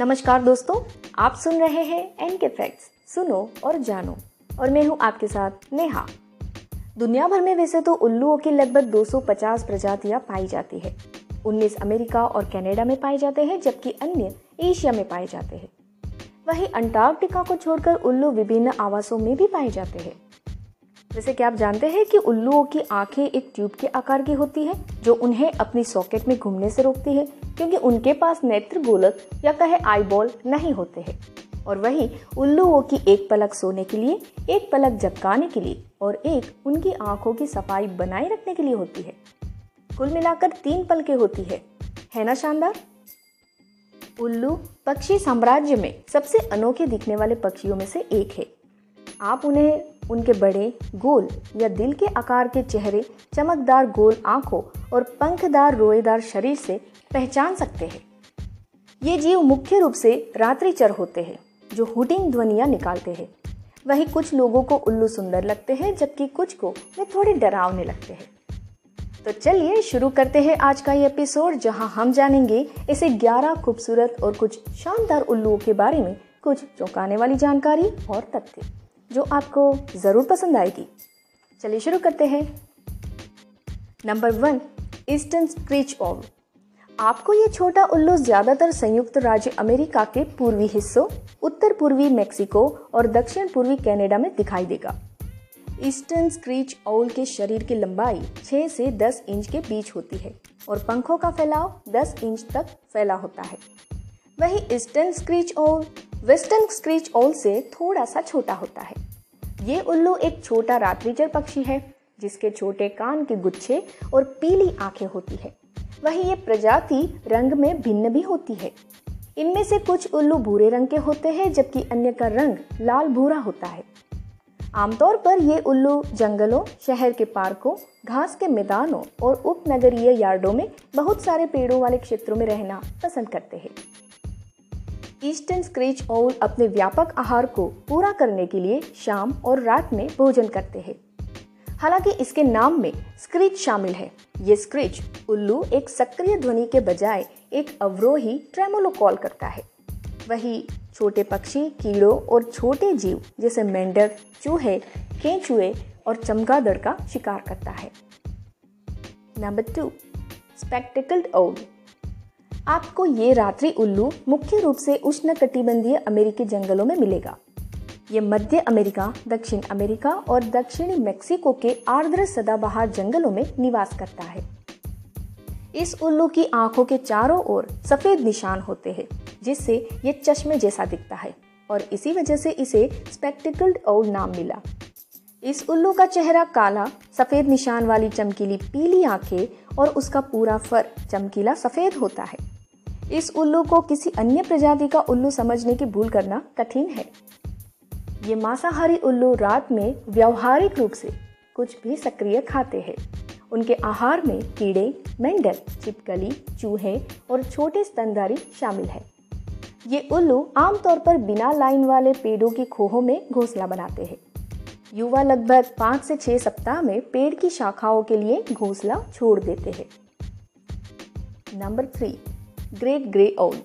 नमस्कार दोस्तों, आप सुन रहे हैं एन के फैक्ट्स सुनो और जानो। और मैं हूँ आपके साथ नेहा। दुनिया भर में वैसे तो उल्लुओं की लगभग 250 प्रजातियाँ पाई जाती है। 19 अमेरिका और कनाडा में पाए जाते हैं, जबकि अन्य एशिया में पाए जाते हैं। वहीं अंटार्कटिका को छोड़कर उल्लू विभिन्न आवासों में भी पाए जाते हैं। जैसे कि आप जानते हैं कि उल्लुओं की आँखें एक ट्यूब के आकार की होती है, जो उन्हें अपनी सॉकेट में घूमने से रोकती है, क्योंकि उनके पास नेत्र गोलक या कहे आईबॉल नहीं होते हैं। और वही उल्लुओं की एक पलक सोने के लिए, एक पलक झपकाने के लिए और एक उनकी आँखों की सफ़ाई बनाए रखने के लिए होती है। कुल मिलाकर तीन पलकें होती है। है ना, शानदार? उल्लू पक्षी साम्राज्य में सबसे अनोखे दिखने वाले पक्षियों में से एक है। आप उन्हें उनके बड़े, गोल या दिल के आकार के चेहरे, चमकदार गोल आँखों और पंखदार रोएदार शरीर से पहचान सकते हैं। ये जीव मुख्य रूप से रात्रिचर होते हैं, जो हुटिंग ध्वनिया निकालते हैं। वही कुछ लोगों को उल्लू सुंदर लगते हैं, जबकि कुछ को वे थोड़े डरावने लगते हैं। तो चलिए शुरू करते हैं आज का ये एपिसोड, जहाँ हम जानेंगे इसे 11 खूबसूरत और कुछ शानदार उल्लुओं के बारे में कुछ चौंकाने वाली जानकारी और तथ्य। जो आपको ज़रूर पसंद आएगी। चलिए शुरू करते हैं। Number one eastern screech owl आपको ये छोटा उल्लू ज़्यादातर संयुक्त राज्य अमेरिका के पूर्वी हिस्सों उत्तर पूर्वी मेक्सिको और दक्षिण पूर्वी कनाडा में दिखाई देगा। ईस्टर्न स्क्रीच ऑल के शरीर की लंबाई 6 से 10 इंच के बीच होती है और पंखों का फैलाव 10 इंच तक फैला होता है। वही eastern screech owl western screech owl से थोड़ा सा छोटा होता है। ये उल्लू एक छोटा रात्रिचर पक्षी है, जिसके छोटे कान के गुच्छे और पीली आँखें होती है। वही ये प्रजाति रंग में भिन्न भी होती है। इनमें से कुछ उल्लू भूरे रंग के होते हैं, जबकि अन्य का रंग लाल भूरा होता है। आमतौर पर ये उल्लू जंगलों, शहर के पार्कों, घास के मैदानों और उपनगरीय यार्डों में बहुत सारे पेड़ों वाले क्षेत्रों में रहना पसंद करते हैं। ईस्टर्न स्क्रीच ओल अपने व्यापक आहार को पूरा करने के लिए शाम और रात में भोजन करते हैं। हालाँकि इसके नाम में स्क्रीच शामिल है। ये स्क्रीच उल्लू एक सक्रिय ध्वनि के बजाय एक अवरोही ट्रेमोलो कॉल करता है। वही छोटे पक्षी, कीड़ों और छोटे जीव जैसे मेंढक, चूहे, केंचुए और चमगादड़ का शिकार करता है। नंबर टू स्पेक्टिकल्ड ओल आपको ये रात्रि उल्लू मुख्य रूप से उष्ण कटिबंधीय अमेरिकी जंगलों में मिलेगा। ये मध्य अमेरिका, दक्षिण अमेरिका और दक्षिणी मेक्सिको के आर्द्र सदाबहार जंगलों में निवास करता है। इस उल्लू की आँखों के चारों ओर सफ़ेद निशान होते हैं, जिससे ये चश्मे जैसा दिखता है और इसी वजह से इसे स्पेक्टिकल्ड ओल नाम मिला। इस उल्लू का चेहरा काला, सफ़ेद निशान वाली चमकीली पीली आँखें और उसका पूरा फर चमकीला सफ़ेद होता है। इस उल्लू को किसी अन्य प्रजाति का उल्लू समझने की भूल करना कठिन है। ये मांसाहारी उल्लू रात में व्यवहारिक रूप से कुछ भी सक्रिय खाते हैं। उनके आहार में कीड़े मेंढक छिपकली चूहे और छोटे स्तनधारी शामिल है। ये उल्लू आमतौर पर बिना लाइन वाले पेड़ों की खोहों में घोंसला बनाते हैं। युवा लगभग पाँच से छह सप्ताह में पेड़ की शाखाओं के लिए घोंसला छोड़ देते हैं। Number three, great grey owl.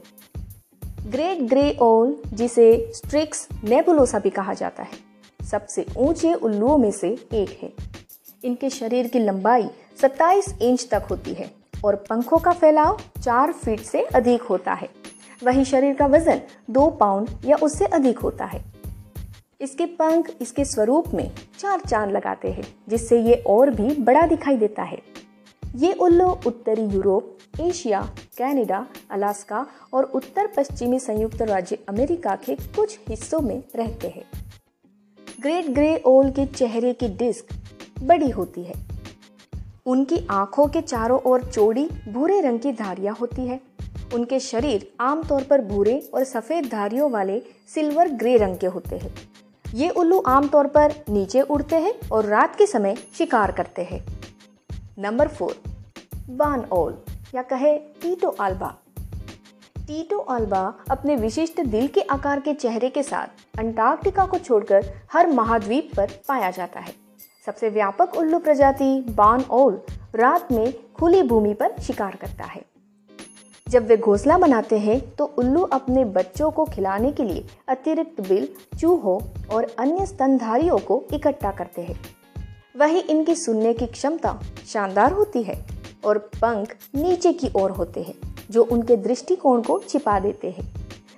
Great grey owl, जिसे स्ट्रिक्स नेबुलोसा भी कहा जाता है, सबसे ऊँचे उल्लुओं में से एक है। इनके शरीर की लंबाई 27 इंच तक होती है और पंखों का फैलाव 4 फीट से अधिक होता है। वहीं शरीर का वज़न 2 पाउंड या उससे अधिक होता है। इसके पंख इसके स्वरूप में चार चाँद लगाते हैं, जिससे ये और भी बड़ा दिखाई देता है। ये उल्लू उत्तरी यूरोप, एशिया, कनाडा, अलास्का और उत्तर पश्चिमी संयुक्त राज्य अमेरिका के कुछ हिस्सों में रहते हैं। ग्रेट ग्रे ओल के चेहरे की डिस्क बड़ी होती है। उनकी आँखों के चारों ओर चौड़ी, भूरे रंग की धारियाँ होती है। उनके शरीर आमतौर पर भूरे और सफ़ेद धारियों वाले सिल्वर ग्रे रंग के होते हैं। ये उल्लू आमतौर पर नीचे उड़ते हैं और रात के समय शिकार करते हैं। नंबर फोर बान ओल, या कहे टीटो आल्बा। टीटो आल्बा अपने विशिष्ट दिल के आकार के चेहरे के साथ अंटार्कटिका को छोड़कर हर महाद्वीप पर पाया जाता है। सबसे व्यापक उल्लू प्रजाति बान ओल रात में खुली भूमि पर शिकार करता है। जब वे घोंसला बनाते हैं तो उल्लू अपने बच्चों को खिलाने के लिए अतिरिक्त बिल, चूहों और अन्य स्तनधारियों को इकट्ठा करते हैं। वही इनकी सुनने की क्षमता शानदार होती है और पंख नीचे की ओर होते हैं, जो उनके दृष्टिकोण को छिपा देते हैं,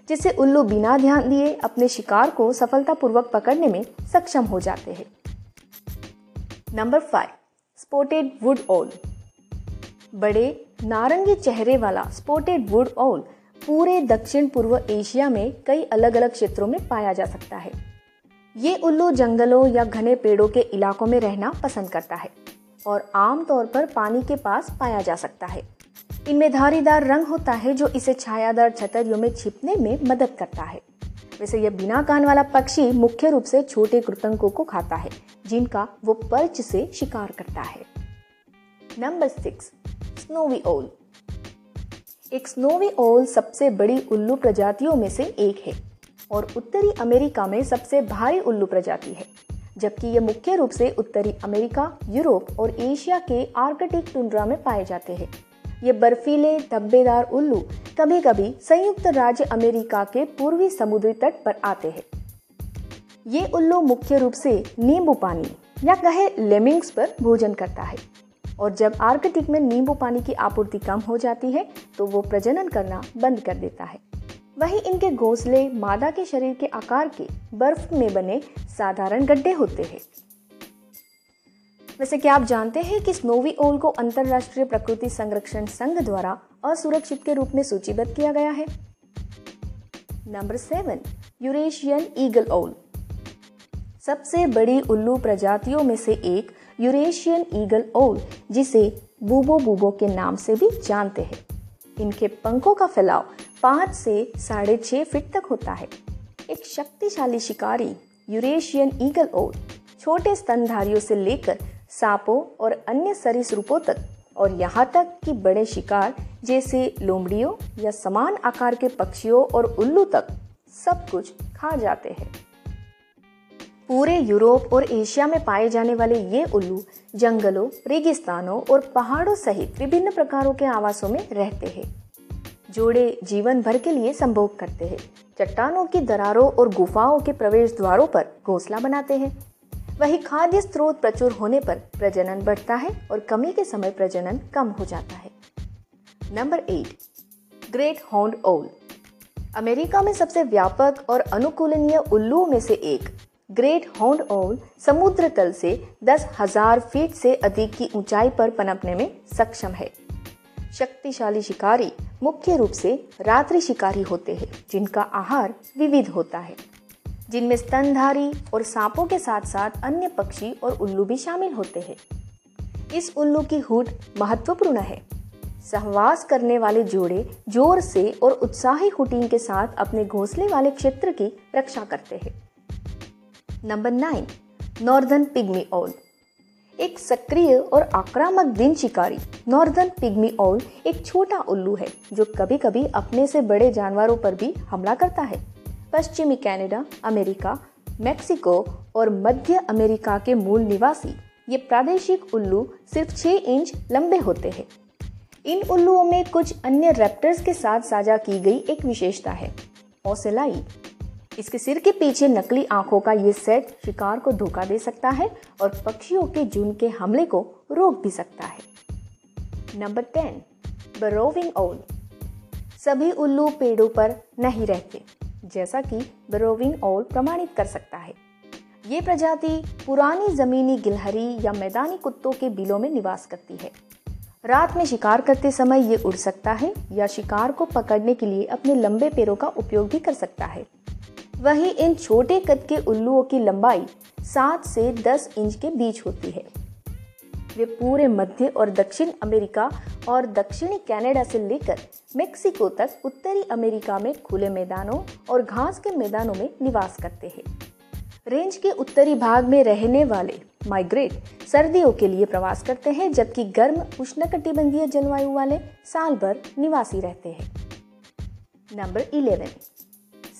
जिससे उल्लू बिना ध्यान दिए अपने शिकार को सफलतापूर्वक पकड़ने में सक्षम हो जाते हैं। नंबर फाइव, स्पोटेड वुड ओल। बड़े नारंगी चेहरे वाला स्पोटेड वुड ओल पूरे दक्षिण पूर्व एशिया में कई अलग अलग क्षेत्रों में पाया जा सकता है। ये उल्लू जंगलों या घने पेड़ों के इलाकों में रहना पसंद करता है और आमतौर पर पानी के पास पाया जा सकता है। इनमें धारीदार रंग होता है जो इसे छायादार छतरियों में छिपने में मदद करता है। वैसे यह बिना कान वाला पक्षी मुख्य रूप से छोटे कृतंकों को खाता है, जिनका वो पर्च से शिकार करता है। नंबर सिक्स स्नोवी ओल एक स्नोवी ओल सबसे बड़ी उल्लू प्रजातियों में से एक है और उत्तरी अमेरिका में सबसे भारी उल्लू प्रजाति है, जबकि ये मुख्य रूप से उत्तरी अमेरिका, यूरोप और एशिया के आर्कटिक टुंड्रा में पाए जाते हैं। ये बर्फीले, धब्बेदार उल्लू कभी कभी संयुक्त राज्य अमेरिका के पूर्वी समुद्री तट पर आते हैं। ये उल्लू मुख्य रूप से नींबू पानी या कहे लेमिंग्स पर भोजन करता है। और जब आर्कटिक में नींबू पानी की आपूर्ति कम हो जाती है तो वो प्रजनन करना बंद कर देता है। वहीं इनके घोंसले मादा के शरीर के आकार के बर्फ़ में बने साधारण गड्ढे होते हैं। वैसे क्या आप जानते हैं कि स्नोवी ओल को अंतरराष्ट्रीय प्रकृति संरक्षण संघ द्वारा असुरक्षित के रूप में सूचीबद्ध किया गया है? नंबर सेवन, यूरेशियन ईगल ओल। सबसे बड़ी उल्लू प्रजातियों में से एक यूरेशियन ईगल ओल जिसे बूबो बूबो के नाम से भी जानते हैं। इनके पंखों का फैलाव पाँच से साढ़े छः फीट तक होता है। एक शक्तिशाली शिकारी यूरेशियन ईगल ओल छोटे स्तनधारियों से लेकर सांपों और अन्य सरीसृपों तक, और यहाँ तक कि बड़े शिकार जैसे लोमड़ियों या समान आकार के पक्षियों और उल्लू तक सब कुछ खा जाते हैं। पूरे यूरोप और एशिया में पाए जाने वाले ये उल्लू जंगलों, रेगिस्तानों और पहाड़ों सहित विभिन्न प्रकारों के आवासों में रहते हैं, जोड़े जीवन भर के लिए संभोग करते हैं। चट्टानों की दरारों और गुफाओं के प्रवेश द्वारों पर घोंसला बनाते हैं। वही खाद्य स्रोत प्रचुर होने पर प्रजनन बढ़ता है और कमी के समय प्रजनन कम हो जाता है। Number eight, great horned owl. America में सबसे व्यापक और अनुकूलनीय उल्लुओं में से एक ग्रेट हॉर्न ओल समुद्र तल से दस हज़ार फीट से अधिक की ऊंचाई पर पनपने में सक्षम है। शक्तिशाली शिकारी मुख्य रूप से रात्रि शिकारी होते हैं, जिनका आहार विविध होता है। जिनमें स्तनधारी और सांपों के साथ साथ अन्य पक्षी और उल्लू भी शामिल होते हैं। इस उल्लू की हुड महत्वपूर्ण है। सहवास करने वाले जोड़े ज़ोर से और उत्साही हुटिंग के साथ अपने घोंसले वाले क्षेत्र की रक्षा करते हैं। नंबर नाइन नॉर्दर्न पिग्मी ओल। एक सक्रिय और आक्रामक दिन शिकारी। नॉर्दर्न पिग्मी ओल एक छोटा उल्लू है जो कभी कभी अपने से बड़े जानवरों पर भी हमला करता है। पश्चिमी कनाडा, अमेरिका मेक्सिको और मध्य अमेरिका के मूल निवासी ये प्रादेशिक उल्लू सिर्फ़ 6 इंच लंबे होते हैं। इन उल्लुओं में कुछ अन्य रेप्टर्स के साथ साझा की गई एक विशेषता है ओसेलाई। इसके सिर के पीछे नकली आँखों का ये सेट शिकार को धोखा दे सकता है और पक्षियों के झुंड के हमले को रोक भी सकता है। नंबर टेन, बरोविंग ओल सभी उल्लू पेड़ों पर नहीं रहते, जैसा कि बरोविंग ओल प्रमाणित कर सकता है। ये प्रजाति पुरानी जमीनी गिलहरी या मैदानी कुत्तों के बिलों में निवास करती है। रात में शिकार करते समय ये उड़ सकता है या शिकार को पकड़ने के लिए अपने लंबे पैरों का उपयोग भी कर सकता है। वहीं इन छोटे कद के उल्लुओं की लंबाई 7 से 10 इंच के बीच होती है। वे पूरे मध्य और दक्षिण अमेरिका और दक्षिणी कनाडा से लेकर मेक्सिको तक उत्तरी अमेरिका में खुले मैदानों और घास के मैदानों में निवास करते हैं। रेंज के उत्तरी भाग में रहने वाले माइग्रेट सर्दियों के लिए प्रवास करते हैं, जबकि गर्म, उष्णकटिबंधीय जलवायु वाले साल भर निवासी रहते हैं। नंबर 11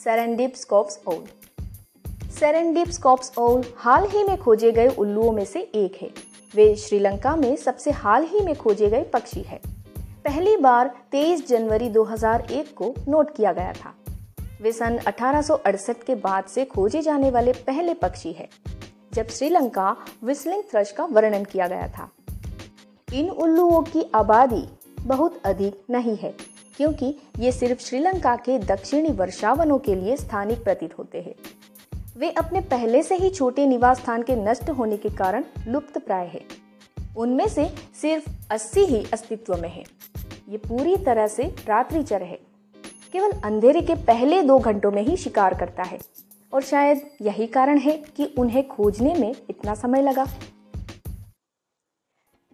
सरनडीप स्कॉप्स ओल सरनडीप स्कॉप्स ओल हाल ही में खोजे गए उल्लुओं में से एक है। वे श्रीलंका में सबसे हाल ही में खोजे गए पक्षी है। पहली बार 23 जनवरी 2001 को नोट किया गया था। वे सन अठारह के बाद से खोजे जाने वाले पहले पक्षी है, जब श्रीलंका विस्लिंग थ्रश का वर्णन किया गया था। इन उल्लुओं की आबादी बहुत अधिक नहीं है। क्योंकि ये सिर्फ़ श्रीलंका के दक्षिणी वर्षावनों के लिए स्थानिक प्रतीत होते हैं। वे अपने पहले से ही छोटे निवास स्थान के नष्ट होने के कारण लुप्त प्राय है। उनमें से सिर्फ़ 80 ही अस्तित्व में है। ये पूरी तरह से रात्रिचर है। केवल अंधेरे के पहले दो घंटों में ही शिकार करता है। और शायद यही कारण है कि उन्हें खोजने में इतना समय लगा।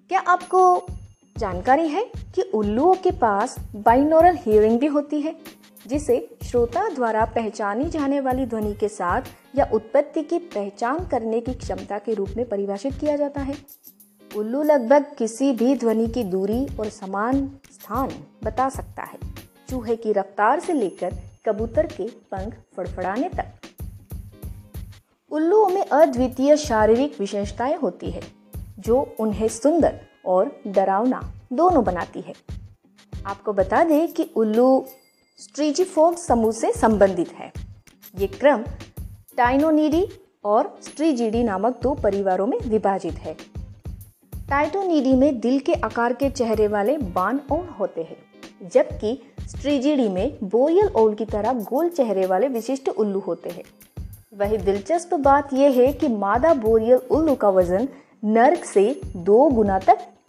क्या आपको जानकारी है कि उल्लुओं के पास बाइनोरल हियरिंग भी होती है, जिसे श्रोता द्वारा पहचानी जाने वाली ध्वनि के साथ या उत्पत्ति की पहचान करने की क्षमता के रूप में परिभाषित किया जाता है। उल्लू लगभग किसी भी ध्वनि की दूरी और समान स्थान बता सकता है, चूहे की रफ्तार से लेकर कबूतर के पंख फड़फड़ाने तक। उल्लुओं में अद्वितीय शारीरिक विशेषताएँ होती है, जो उन्हें सुंदर और डरावना दोनों बनाती है। आपको बता दें कि उल्लू स्ट्रीजीफोर्ड समूह से संबंधित है। ये क्रम टाइनोनीडी और स्ट्रीजीडी नामक दो परिवारों में विभाजित है। टाइटोनीडी में दिल के आकार के चेहरे वाले बान ओल होते हैं, जबकि स्ट्रीजीडी में बोरियल ओल की तरह गोल चेहरे वाले विशिष्ट उल्लू होते हैं। वही दिलचस्प बात यह है कि मादा बोरियल उल्लू का वज़न नर्क से दो गुना तक